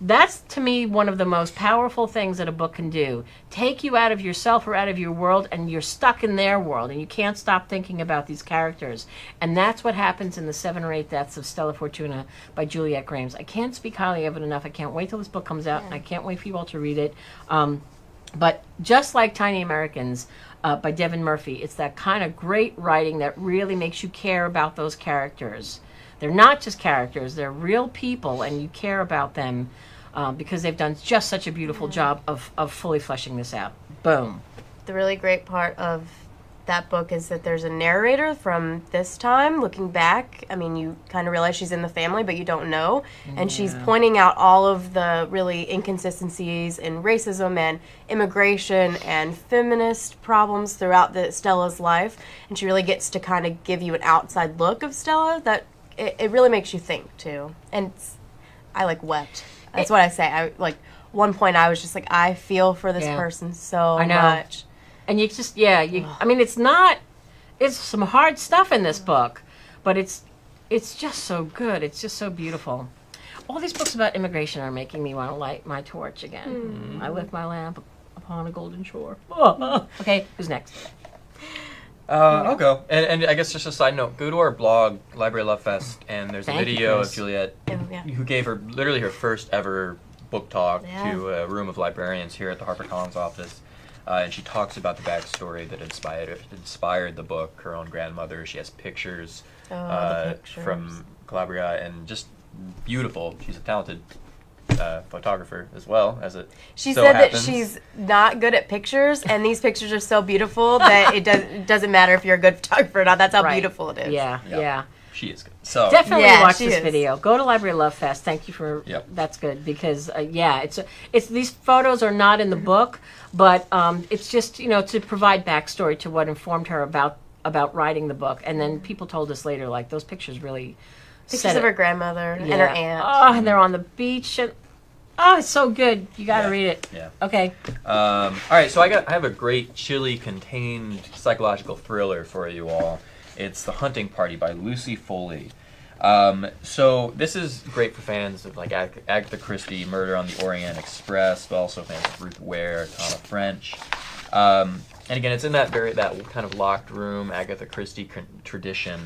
that's to me one of the most powerful things that a book can do. Take you out of yourself or out of your world and you're stuck in their world and you can't stop thinking about these characters. And that's what happens in the seven or eight deaths of stella fortuna by juliet grames i can't speak highly of it enough. I can't wait till this book comes out and i can't wait for you all to read it. Um, but just like Tiny Americans uh, by Devin Murphy, it's that kind of great writing that really makes you care about those characters. They're not just characters, they're real people, and you care about them um, because they've done just such a beautiful job of, of fully fleshing this out. Boom. The really great part of that book is that there's a narrator from this time looking back. I mean, you kind of realize she's in the family, but you don't know. And she's pointing out all of the really inconsistencies in racism and immigration and feminist problems throughout the Stella's life. And she really gets to kind of give you an outside look of Stella that it, it really makes you think too. And it's, I like wept. That's what I say. I like one point I was just like, I feel for this Yeah. person so I know. much. And you just, yeah, you, I mean, it's not, it's some hard stuff in this mm. book, but it's, it's just so good. It's just so beautiful. All these books about immigration are making me want to light my torch again. Mm. I lift my lamp upon a golden shore. okay, who's next? Uh, I'll go. And, and I guess just a side note, go to our blog, Library Love Fest, and there's Thank a video of Juliet Oh, yeah. who gave her literally her first ever book talk Yeah. to a room of librarians here at the HarperCollins office. Uh, and she talks about the backstory that inspired inspired the book. Her own grandmother. She has pictures, Oh, uh, pictures. from Calabria, and just beautiful. She's a talented uh, photographer as well as it. She so said happens. that she's not good at pictures, and these pictures are so beautiful that it, does, it doesn't matter if you're a good photographer or not. That's how Right. beautiful it is. Yeah, Yeah. yeah. She is good. So Definitely Yeah, watch this is. video. Go to Library Love Fest. Thank you for. Yep. That's good because uh, yeah, it's it's these photos are not in the book, but um, it's just you know to provide backstory to what informed her about about writing the book, and then people told us later like those pictures really. Pictures of her grandmother and her aunt. Oh, and they're on the beach and oh, it's so good. You got to Yeah. read it. Yeah. Okay. Um, all right, so I got I have a great chilly contained psychological thriller for you all. It's The Hunting Party by Lucy Foley. Um, so this is great for fans of like Ag- Agatha Christie, Murder on the Orient Express, but also fans of Ruth Ware, Tana French. Um, and again, it's in that very that kind of locked room Agatha Christie tradition.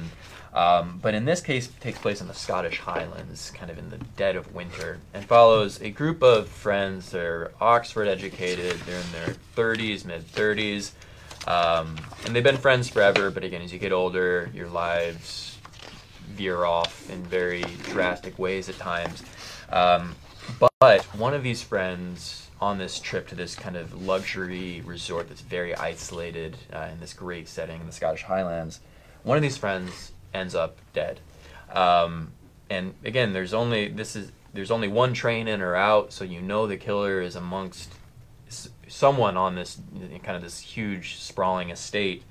Um, but in this case, it takes place in the Scottish Highlands, kind of in the dead of winter, and follows a group of friends. They're Oxford educated. They're in their 30s, mid 30s, um, and they've been friends forever. But again, as you get older, your lives veer off in very drastic ways at times. Um, but one of these friends on this trip to this kind of luxury resort that's very isolated uh, in this great setting in the Scottish Highlands. One of these friends ends up dead. Um, and again, there's only this is there's only one train in or out, so you know the killer is amongst someone on this kind of this huge sprawling estate.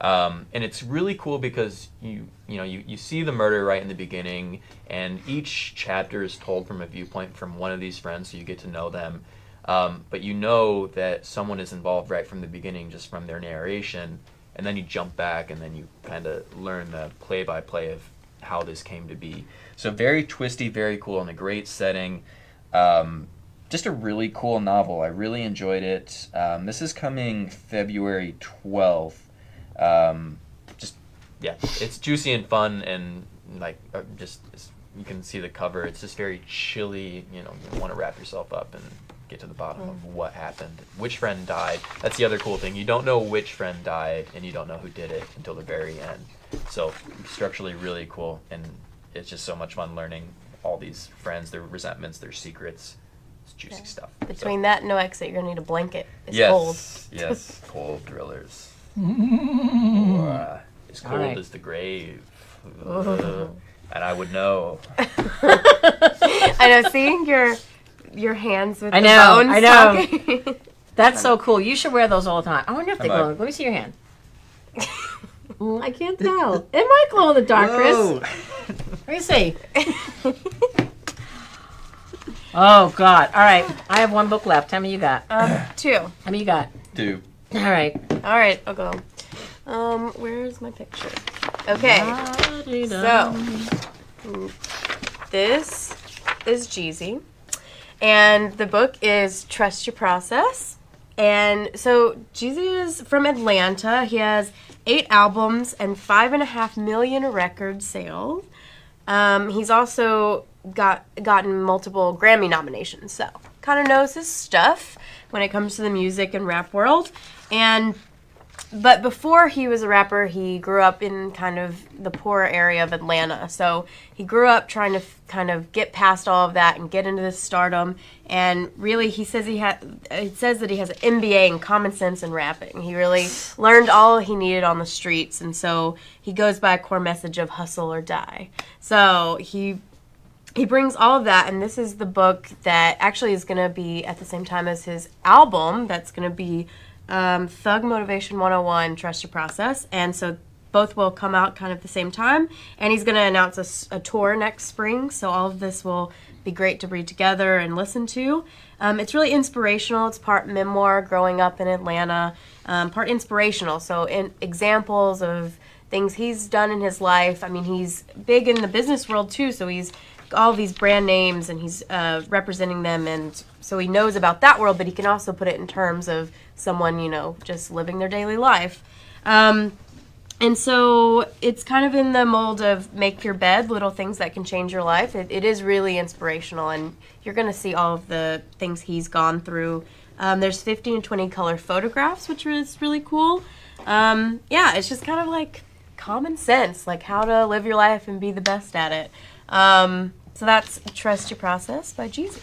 Um, and it's really cool because you you know you, you see the murder right in the beginning, and each chapter is told from a viewpoint from one of these friends, so you get to know them. Um, but you know that someone is involved right from the beginning, just from their narration, and then you jump back, and then you kind of learn the play by play of how this came to be. So very twisty, very cool, and a great setting. Um, just a really cool novel. I really enjoyed it. Um, this is coming February twelfth. Um, just yeah, it's juicy and fun, and like uh, just you can see the cover. It's just very chilly. You know, you want to wrap yourself up and get to the bottom of what happened. Which friend died? That's the other cool thing. You don't know which friend died, and you don't know who did it until the very end. So structurally really cool, and it's just so much fun learning all these friends, their resentments, their secrets. It's juicy stuff. So- Between that and no exit, you're gonna need a blanket. It's yes, cold. yes, cold drillers. Or, uh, as cold right. as the grave. Ugh. and I would know. I know. Seeing your your hands with I the know, bones. I know. talking. That's so cool. You should wear those all the time. I wonder if they Am I- glow. Let me see your hand. Mm, I can't tell. It might glow in the dark, Chris. Let me see. oh God! All right, I have one book left. How many you got? um, two. How many you got? Do. All right. All right, I'll go. Um, where's my picture? Okay. So, this is Jeezy. And the book is Trust Your Process. And so, Jeezy is from Atlanta. He has eight albums and five and a half million record sales. Um, he's also got gotten multiple Grammy nominations, so kind of knows his stuff when it comes to the music and rap world. And but before he was a rapper, he grew up in kind of the poor area of Atlanta. So he grew up trying to f- kind of get past all of that and get into this stardom. And really, he says he had. It says that he has an MBA in common sense and rapping. He really learned all he needed on the streets, and so he goes by a core message of hustle or die. So he he brings all of that and this is the book that actually is going to be at the same time as his album that's going to be um, thug motivation 101 trust your process. And so both will come out kind of the same time. And he's going to announce a tour next spring. So all of this will be great to read together and listen to. Um, it's really inspirational. It's part memoir growing up in atlanta. Um, part inspirational. So in examples of things he's done in his life. I mean he's big in the business world too. So he's all these brand names and he's uh, representing them. And so he knows about that world but he can also put it in terms of someone you know just living their daily life um, and so it's kind of in the mold of make your bed little things that can change your life it, it is really inspirational and you're going to see all of the things he's gone through um, there's 15 and 20 color photographs which is really cool um, yeah it's just kind of like common sense like how to live your life and be the best at it um, so that's Trust Your Process by Jeezy.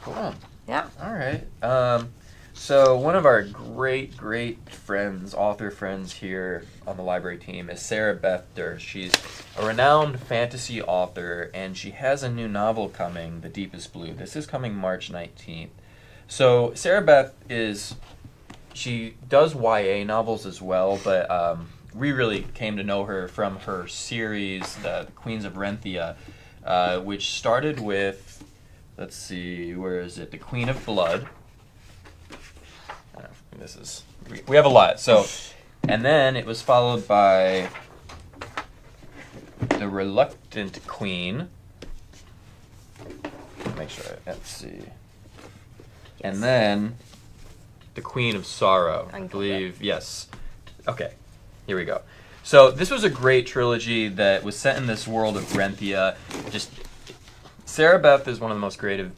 Cool. Yeah. All right. So one of our great, great friends, author friends here on the library team is Sarah Beth. She's a renowned fantasy author, and she has a new novel coming, The Deepest Blue. This is coming March 19th. So Sarah Beth is, she does YA novels as well, but um, we really came to know her from her series, The Queens of Renthia, uh, which started with, let's see, where is it? The Queen of Blood. This is we, we have a lot. So, and then it was followed by the Reluctant Queen. Make sure. I, let's see. And then the Queen of Sorrow. I I can pull believe yes. Okay, here we go. So this was a great trilogy that was set in this world of Renthia. Just Sarah Beth is one of the most creative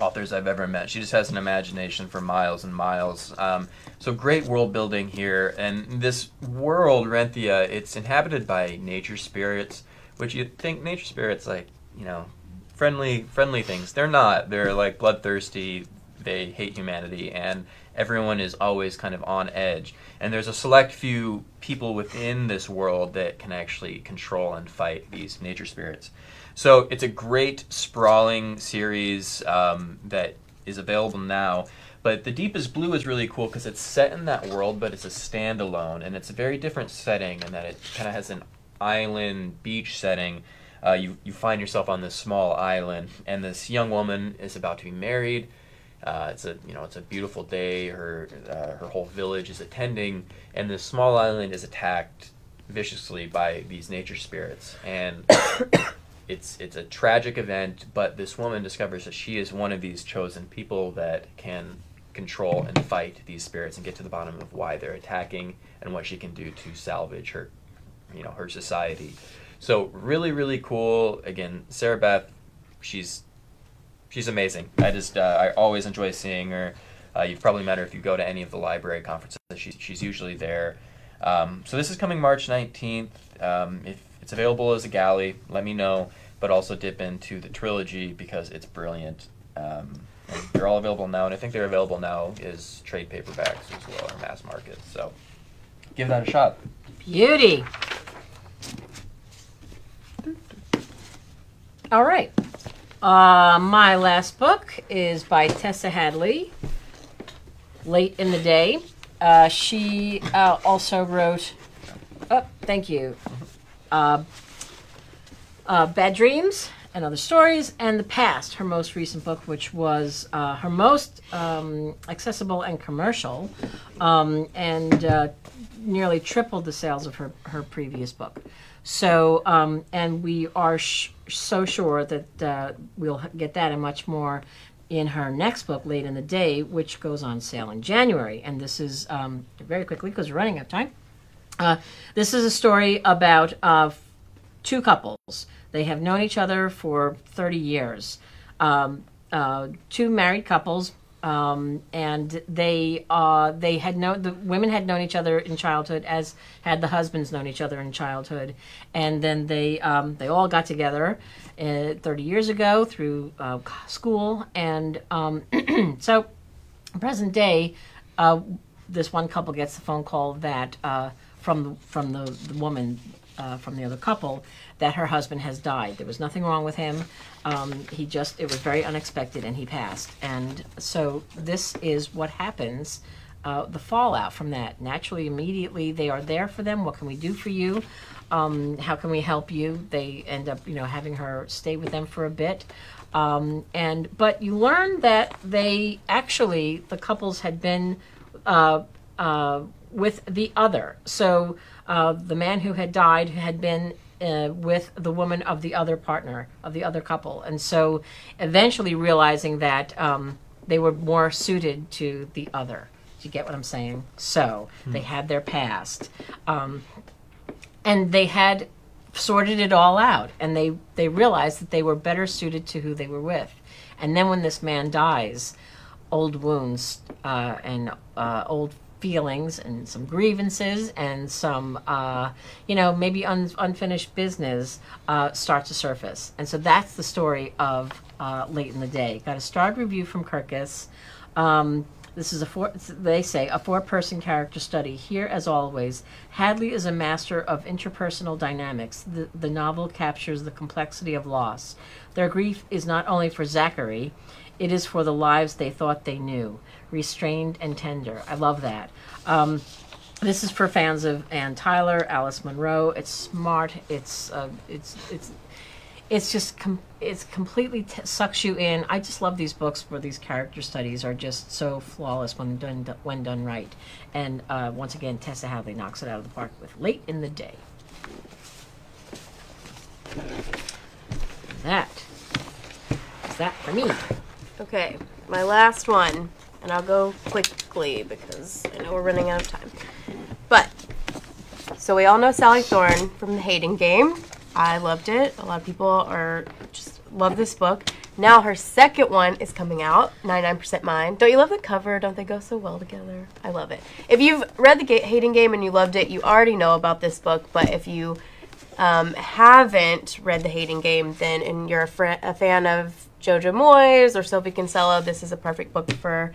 authors I've ever met. She just has an imagination for miles and miles. Um, so great world building here, and this world, Renthia, it's inhabited by nature spirits, which you think nature spirits like you know friendly friendly things. They're not. They're like bloodthirsty, they hate humanity, and everyone is always kind of on edge. And there's a select few people within this world that can actually control and fight these nature spirits. So it's a great sprawling series um, that is available now. But The Deepest Blue is really cool because it's set in that world, but it's a standalone, and it's a very different setting in that it kind of has an island beach setting. Uh, you, you find yourself on this small island, and this young woman is about to be married. Uh, it's a you know it's a beautiful day. Her uh, her whole village is attending, and this small island is attacked viciously by these nature spirits, and it's it's a tragic event. But this woman discovers that she is one of these chosen people that can control and fight these spirits and get to the bottom of why they're attacking and what she can do to salvage her you know her society. So really really cool. Again, Sarah Beth, she's she's amazing. I just uh, I always enjoy seeing her. Uh, you've probably met her if you go to any of the library conferences. She's she's usually there. Um, so this is coming March nineteenth. Um, if it's available as a galley, let me know. But also dip into the trilogy because it's brilliant. Um, they're all available now, and I think they're available now as trade paperbacks as well or mass market. So give that a shot. Beauty. All right. Uh, my last book is by Tessa Hadley, Late in the Day. Uh, she uh, also wrote, oh, thank you, uh, uh, Bad Dreams and Other Stories, and The Past, her most recent book, which was uh, her most um, accessible and commercial, um, and uh, nearly tripled the sales of her, her previous book. So, um, and we are so sure that uh, we'll get that and much more in her next book, Late in the Day, which goes on sale in January. And this is um, very quickly because we're running out of time. Uh, this is a story about uh, two couples. They have known each other for 30 years. Um, uh, two married couples, um, and they uh, they had known the women had known each other in childhood, as had the husbands known each other in childhood, and then they um, they all got together uh, 30 years ago through school, and um, so present day, this one couple gets the phone call that from from the, the woman uh, from the other couple that her husband has died. There was nothing wrong with him. Um, he just it was very unexpected, and he passed. And so this is what happens. Uh, the fallout from that. Naturally, immediately they are there for them. What can we do for you? Um, how can we help you? They end up, you know, having her stay with them for a bit. Um, and but you learn that they actually the couples had been uh, uh, with the other. So uh, the man who had died had been uh, with the woman of the other partner of the other couple, and so eventually realizing that um, they were more suited to the other. Do you get what I'm saying? So they had their past. Um, and they had sorted it all out and they they realized that they were better suited to who they were with and then when this man dies old wounds uh, and uh, old feelings and some grievances and some uh, you know maybe un- unfinished business uh, start to surface and so that's the story of uh, late in the day got a starred review from kirkus um, this is a four, they say, a four person character study. Here, as always, Hadley is a master of interpersonal dynamics. The, the novel captures the complexity of loss. Their grief is not only for Zachary, it is for the lives they thought they knew, restrained and tender. I love that. Um, this is for fans of Anne Tyler, Alice Munro. It's smart. It's uh, it's it's it's just com- it's completely sucks you in. I just love these books where these character studies are just so flawless when done when done right. And uh, once again, Tessa Hadley knocks it out of the park with "Late in the Day." That is that for me. Okay, my last one, and I'll go quickly because I know we're running out of time. But so we all know Sally Thorne from the Hating Game. I loved it. A lot of people are just love this book. Now her second one is coming out, 99% Mine. Don't you love the cover? Don't they go so well together? I love it. If you've read the Hating Game and you loved it, you already know about this book. But if you um, haven't read the Hating Game, then and you're a, fr- a fan of Jojo Moyes or Sophie Kinsella, this is a perfect book for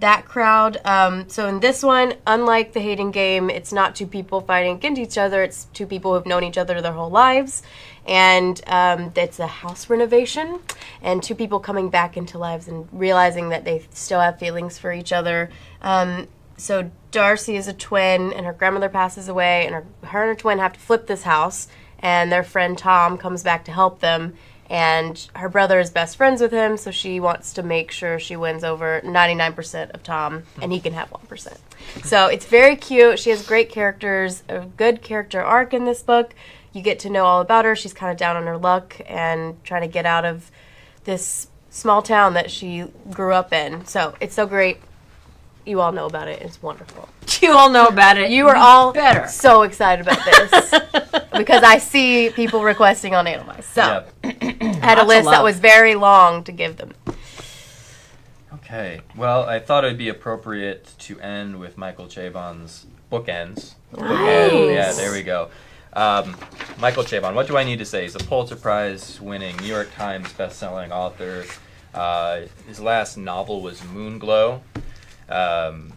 that crowd. Um, so in this one, unlike the hating game, it's not two people fighting against each other. It's two people who've known each other their whole lives, and um, it's a house renovation, and two people coming back into lives and realizing that they still have feelings for each other. Um, so Darcy is a twin, and her grandmother passes away, and her, her and her twin have to flip this house, and their friend Tom comes back to help them and her brother is best friends with him, so she wants to make sure she wins over 99% of Tom, and he can have 1%. So it's very cute. She has great characters, a good character arc in this book. You get to know all about her. She's kind of down on her luck and trying to get out of this small town that she grew up in. So it's so great. You all know about it. It's wonderful. You all know about it. You are all better. so excited about this because I see people requesting on Analyze. So. I had a Lots of list that love. was very long to give them. Okay. Well, I thought it would be appropriate to end with Michael Chabon's bookends. Bookend. Yeah, there we go. Um, Michael Chabon, what do I need to say? He's a Pulitzer Prize winning New York Times best-selling author. Uh, his last novel was Moonglow. Um,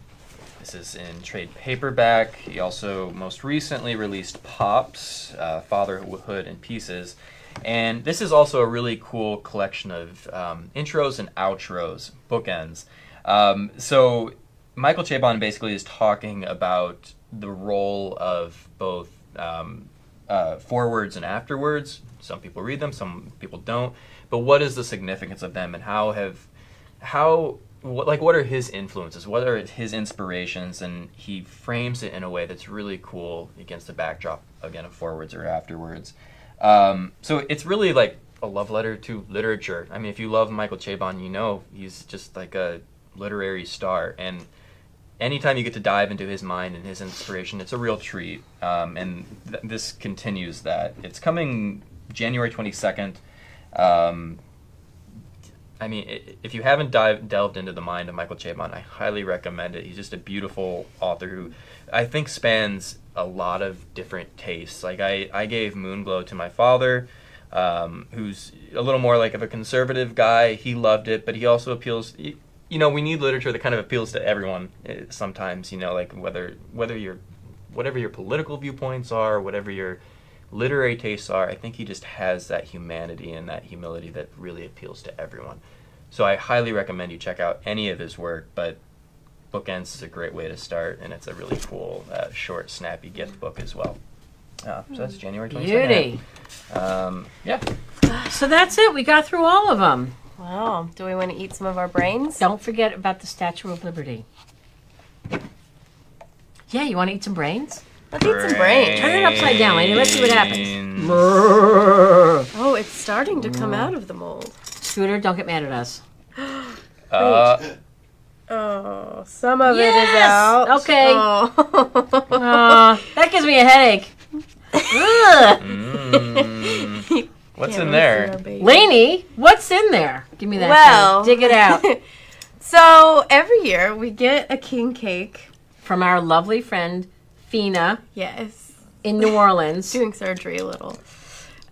this is in trade paperback. He also most recently released Pops, uh, Fatherhood in Pieces. And this is also a really cool collection of um, intros and outros, bookends. Um, so Michael Chabon basically is talking about the role of both um, uh, forwards and afterwards. Some people read them, some people don't. But what is the significance of them, and how have how what, like what are his influences? What are his inspirations? And he frames it in a way that's really cool against the backdrop again of forwards or afterwards. Um, so it's really like a love letter to literature. I mean, if you love Michael Chabon, you know he's just like a literary star, and anytime you get to dive into his mind and his inspiration, it's a real treat. Um, and th- this continues that. It's coming January twenty second. Um, I mean, if you haven't dive, delved into the mind of Michael Chabon, I highly recommend it. He's just a beautiful author who I think spans a lot of different tastes. Like I, I gave Moonglow to my father, um, who's a little more like of a conservative guy. He loved it, but he also appeals. You know, we need literature that kind of appeals to everyone. eh, Sometimes, you know, like whether whether you're whatever your political viewpoints are, whatever your literary tastes are, I think he just has that humanity and that humility that really appeals to everyone. So I highly recommend you check out any of his work, but Bookends is a great way to start, and it's a really cool, uh, short, snappy gift book as well. Uh, so that's January 22nd. Beauty. Um, yeah. So that's it. We got through all of them. Wow. Do we want to eat some of our brains? Don't forget about the Statue of Liberty. Yeah, you want to eat some brains? Let's eat some brains. Turn it upside down, lady. Let's see what happens. Brains. Oh, it's starting to come out of the mold. Scooter, don't get mad at us. Uh, Oh, some of Yes! it is out. Okay. Oh. Uh, that gives me a headache. Mm, what's Can't in there? for. Laney, what's in there? Give me that. Well. thing. dig it out So every year we get a king cake. from our lovely friend Fina Yes. in New Orleans. doing surgery a little.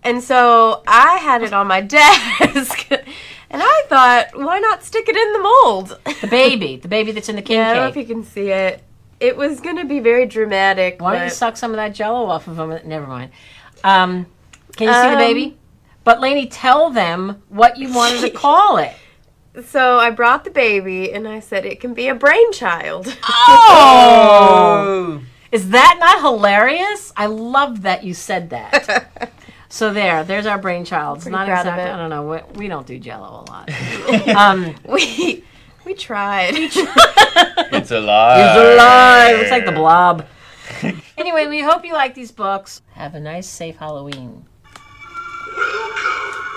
And so I had it on my desk. and I thought, why not stick it in the mold? The baby, the baby that's in the king Yeah, I don't know if you can see it. It was going to be very dramatic. Why don't you suck some of that jello off of them? Never mind. Um, can you see the Um, baby? But Laney, tell them what you wanted to call it. So I brought the baby and I said it can be a brainchild. Oh! Is that not hilarious? I love that you said that. so there, there's our brainchild. It's not exactly. I don't know. We, we don't do Jello a lot. um, we we tried. It's alive. it's alive. It's like the blob. anyway, we hope you like these books. Have a nice, safe Halloween. Welcome